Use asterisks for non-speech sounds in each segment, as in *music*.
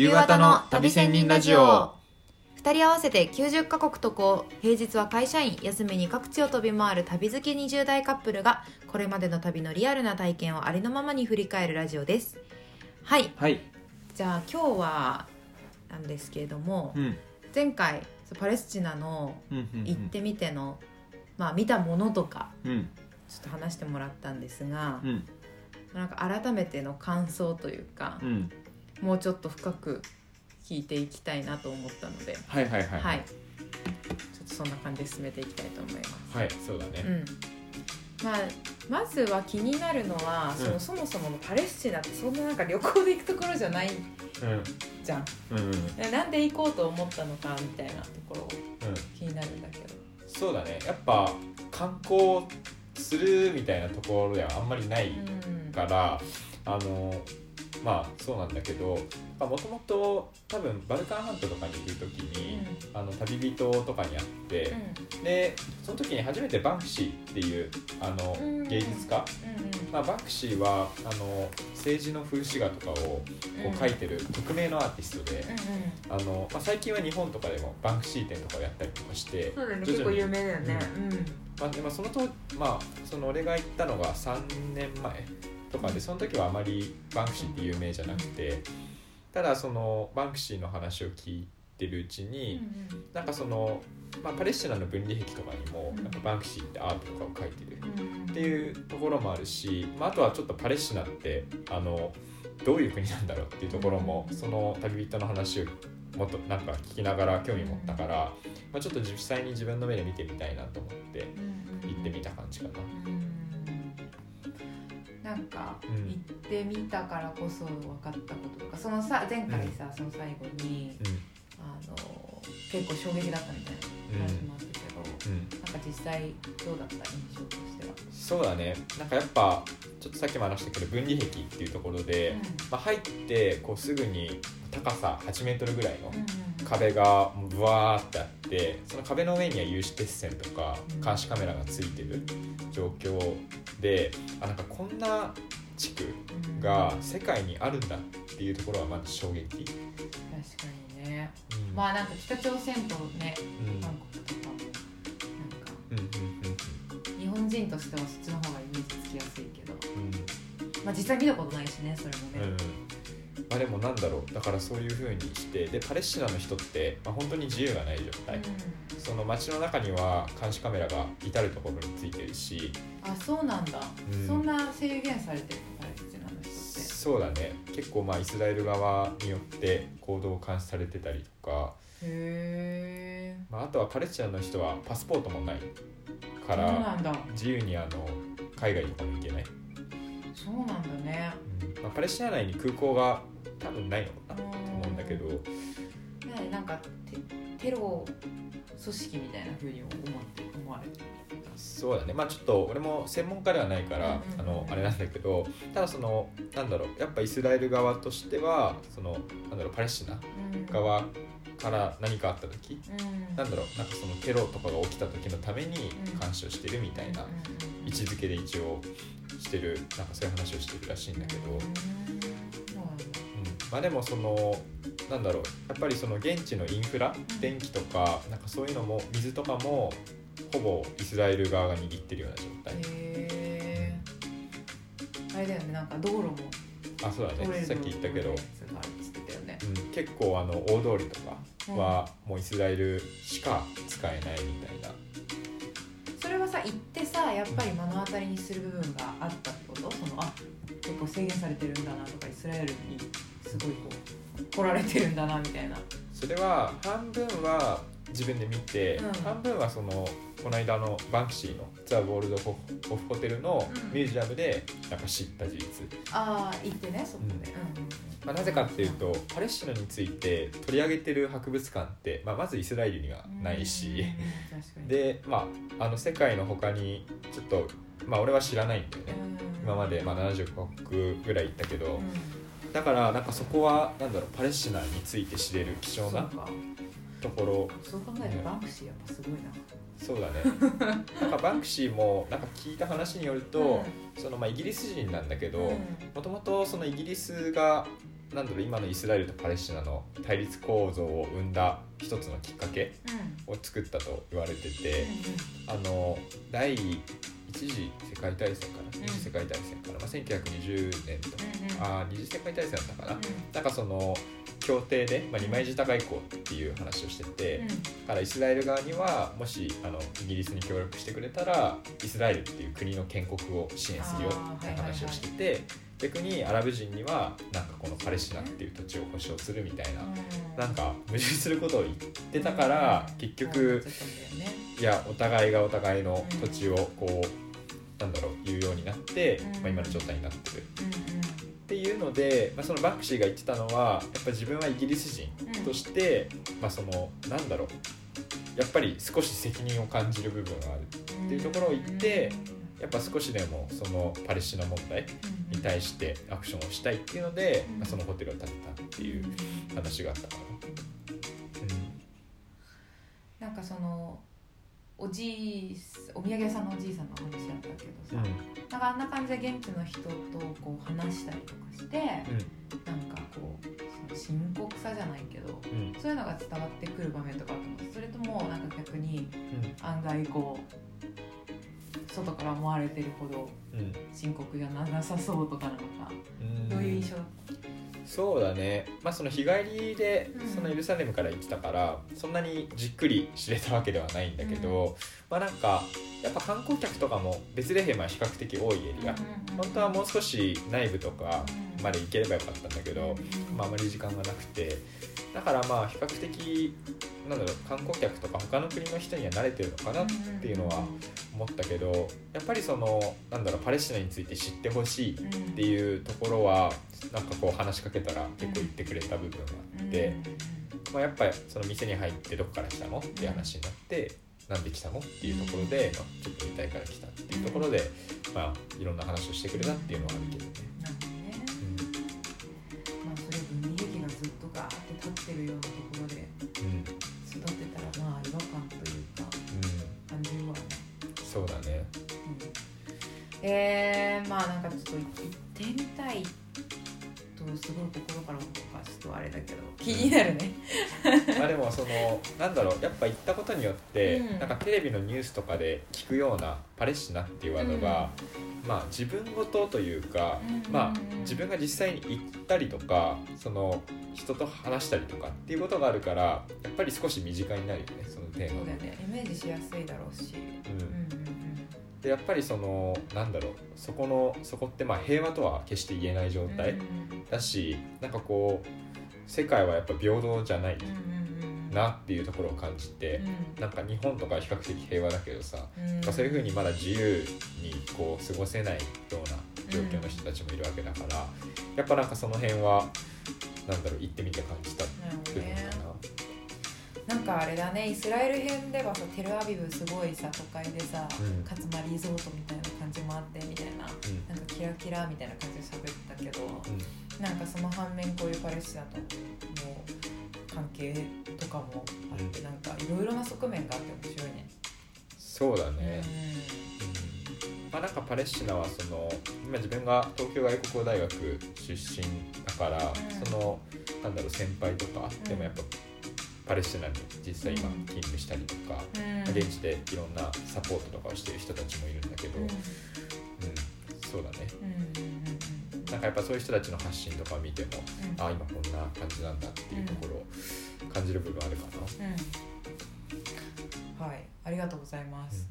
夕方の旅仙人ラジオ。2人合わせて90カ国渡航平日は会社員休みに各地を飛び回る旅好き20代カップルがこれまでの旅のリアルな体験をありのままに振り返るラジオです。はい。はい。じゃあ今日はなんですけれども、うん。前回パレスチナのうんうん。行ってみての、まあ見たものとかうん。ちょっと話してもらったんですがう、ん。なんか改めての感想というかう、んもうちょっと深く聞いていきたいなと思ったので、はいはいはいはい、ちょっとそんな感じで進めていきたいと思います。はいそうだね。うん。まあ、まずは気になるのは、うん。そのそもそものパレスチナってそんななんか旅行で行くところじゃないうん。じゃんうんうん。でなんで行こうと思ったのかみたいなところうん。気になるんだけど。そうだね。やっぱ観光するみたいなところではあんまりないうん。から、あのまあそうなんだけどもともと多分バルカン半島とかに行く時に、あの旅人とかに会って、でその時に初めてバンクシーっていうあのうん。芸術家、うんまあ、バンクシーはあの政治の風刺画とかをこう描いてる匿名のアーティストで、うんうん。あのまあ、最近は日本とかでもバンクシー展とかをやったりとかして、そうだね。結構有名だよね。まあ、でもそのとまあその俺が行ったのが3年前とかでその時はあまりバンクシーって有名じゃなくてただそのバンクシーの話を聞いてるうちうんに、なんかその、まあ、パレスチナの分離壁とかにもうん。なんかバンクシーってアートとかを描いてる。うん。っていうところもあるし、まあ、あとはちょっとパレスチナってあのどういう国なんだろうっていうところもうんその旅人の話をもっとなんか聞きながら興味持ったから、まあ、ちょっと実際に自分の目で見てみたいなと思って行ってみた感じかな。なんかうん。行ってみたからこそ分かったこととかそのさ前回さ、その最後にあの結構衝撃だったみたいな話もあったけど、なんか実際どうだった印象としては？そうだね。なんかやっぱちょっとさっきも話したけど分離壁っていうところで、まあ、入ってこうすぐに高さ8メートルぐらいの壁がブワーってあってその壁の上には有刺鉄線とかうん。監視カメラがついてる状況であなんかこんな地区が世界にあるんだっていうところはまず衝撃、確かにね。うん。まあなんか北朝鮮とねうん。韓国とかもなんかうんうん日本人としてはそっちの方がイメージつきやすいけど。うん。うんまあ実際見たことないしねそれもね、うん。まあ、でもなんだろう。だからそういうふうにしてでパレスチナの人って、まあ、本当に自由がない状態、その街の中には監視カメラが至る所についてるし。あそうなんだ、うん。そんな制限されてるのパレスチナの人って。そうだね。結構まあイスラエル側によって行動を監視されてたりとか、へえまあ、あとはパレスチナの人はパスポートもないから自由にあの海外とかも行けない、そうなんだね。うん。まあ、パレスチナ内に空港が多分ないのかなと思うんだけど。ねなんかテテロ組織みたいな風に思って思われてる。そうだね。まあちょっと俺も専門家ではないから、あのあれなんだけどただそのなんだろうやっぱイスラエル側としてはそのなんだろうパレスチナうん。側から何かあった時、うん。なんだろうなんかそのテロとかが起きた時のためにうん。監視をしてるみたいなうん位置づけで一応してるなんかそういう話をしてるらしいんだけど、まあでもそのなんだろうやっぱりその現地のインフラん。電気とかなんかそういうのも水とかもほぼイスラエル側が握ってるような状態、へえあれだよねなんか道路もあそうだね。さっき言ったけど、うん、結構あの大通りとかはもうイスラエルしか使えないみたいな、それはさ行ってさやっぱり目の当たりにする部分があったってこと？そのあ結構制限されてるんだなとかイスラエルにすごいこう来られてるんだなみたいな。それは半分は自分で見て、うん。半分はそのこの間のバンクシーのザ・ウォールド・オフ・ホテルのうん。ミュージアムでなんか知った事実、ああ行ってねそこで、まあ、なぜかっていうとパレスチナについて取り上げてる博物館って、まあ、まずイスラエルにはないし、で、まあ、あの世界の他にちょっと、まあ、俺は知らないんだよね、今まで、まあ、70カ国ぐらい行ったけど、うんだからなんかそこはなんだろうパレスチナについて知れる貴重なところ。そう考えるとバンクシーやっぱすごいな。そうだね。*laughs* なんかバンクシーもなんか聞いた話によると、そのまあイギリス人なんだけどうん。もともとそのイギリスがなんだろう今のイスラエルとパレスチナの対立構造を生んだ一つのきっかけを作ったと言われてて、あの第一次世界大戦かな、二次世界大戦かな、まあ、1920年とか、あ二次世界大戦だったかな、なん。かその協定で、まあ、二枚舌外交っていう話をしてて、だからイスラエル側にはもしあのイギリスに協力してくれたらイスラエルっていう国の建国を支援するよって話をしてて、逆にアラブ人にはなんかこのパレスチナっていう土地を保証するみたいな、なんか矛盾することを言ってたから、結局、いやお互いがお互いの土地をこう、なんだろう言うようになって、まあ、今の状態になってる。っていうので、まあ、そのバンクシーが言ってたのはやっぱ自分はイギリス人として、まあ、そのなんだろうやっぱり少し責任を感じる部分があるっていうところを言って、やっぱ少しでもそのパレスチナ問題に対してアクションをしたいっていうので、まあ、そのホテルを建てたっていう話があったかな。うん、なんかそのおじいお土産屋さんのおじいさんの話だったけどさ、うん、なんかあんな感じで現地の人とこう話したりとかして、うん、なんかこうその深刻さじゃないけど、うん、そういうのが伝わってくる場面とかあったの。それともなんか逆に案外こう外から思われてるほど深刻じゃなさそうとかなのか、どういう印象？そうだね、まあ、その日帰りでそのエルサレムから行ってたから、そんなにじっくり知れたわけではないんだけど、うん、まあなんかやっぱ観光客とかもベツレヘムは比較的多いエリア、本当はもう少し内部とかまで行ければよかったんだけど、まあ、あまり時間がなくて。だからまあ比較的なんだろう観光客とか他の国の人には慣れてるのかなっていうのは思ったけどやっぱりそのなんだろうパレスチナについて知ってほしいっていうところはなんかこう話しかけたら結構言ってくれた部分があって、まあ、やっぱりその店に入ってどこから来たの？っていう話になって。なんで来たの？っていうところで、まあ、ちょっと見たいから来たっていうところで、まあ、いろんな話をしてくれたっていうのはあるけどね。えー、まあなんかちょっと行ってみたいとすごい心から思うかちょっとあれだけど気になるね。まあでもそのなんだろうやっぱ行ったことによって、うん、なんかテレビのニュースとかで聞くようなパレスチナっていうワードが、うん、まあ自分ごとというか、うん、まあ自分が実際に行ったりとかその人と話したりとかっていうことがあるからやっぱり少し身近になるよねそのテーマそうだよね。イメージしやすいだろうし、うん。でやっぱりそのなんだろうそこのそこってまあ平和とは決して言えない状態だし、うん、なんかこう世界はやっぱ平等じゃないなっていうところを感じて、うん、なんか日本とか比較的平和だけどさ、うん、そういうふうにまだ自由にこう過ごせないような状況の人たちもいるわけだから、やっぱなんかその辺はなんだろう行ってみて感じた部分かな。なんかあれだねイスラエル編ではさテルアビブすごいさ都会でさ、うん、かつまリゾートみたいな感じもあってみたいな、うん、なんかキラキラみたいな感じで喋ったけど、うん、なんかその反面こういうパレスチナとの関係とかもあって、うん、なんかいろいろな側面があって面白いね。そうだね、まあ、なんかパレスチナはその今自分が東京外国語大学出身だから、そのなんだろう先輩とかでもやっぱパレスチナに実際今勤務したりとか、うん、現地でいろんなサポートとかをしている人たちもいるんだけど、うん、うん、そうだね、うん、なんかやっぱそういう人たちの発信とかを見ても、ああ今こんな感じなんだっていうところを感じる部分あるかな、はい。ありがとうございます、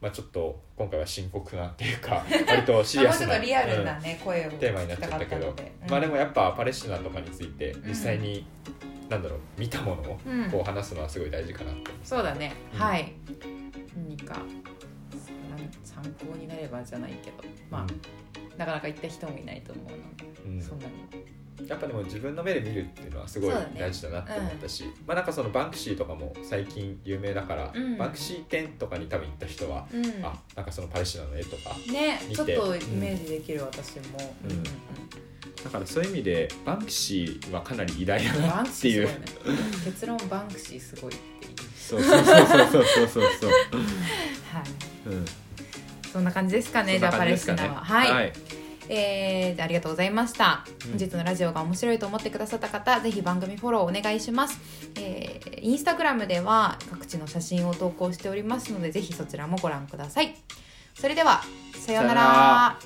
まあ、ちょっと今回は深刻なっていうか *laughs* 割とシリアスなリアルなね、声をテーマになっちゃったけど、まあでもやっぱパレスチナとかについて実際になんだろう見たものをこう話すのはすごい大事かなって、うん、そうだね、うん、はい。何か参考になればじゃないけどまあ、うん、なかなか行った人もいないと思うので、そんなに。やっぱでも自分の目で見るっていうのはすごい大事だなって思ったし、ねうん、まあなんかそのバンクシーとかも最近有名だから、うん、バンクシー展とかに多分行った人は、うん、あなんかそのパレスチナの絵とかねちょっとイメージできる、私も、うん。だからそういう意味でバンクシーはかなり偉大だなっていう、ね、結論バンクシーすごい。ってそうそうそうそうそうそうそうはい、うん、そんな感じですかね。じゃあパレスチナは。はい、はい。えー、ありがとうございました、うん。本日のラジオが面白いと思ってくださった方ぜひ番組フォローお願いします、えー、インスタグラムでは各地の写真を投稿しておりますのでぜひそちらもご覧ください。それではさようなら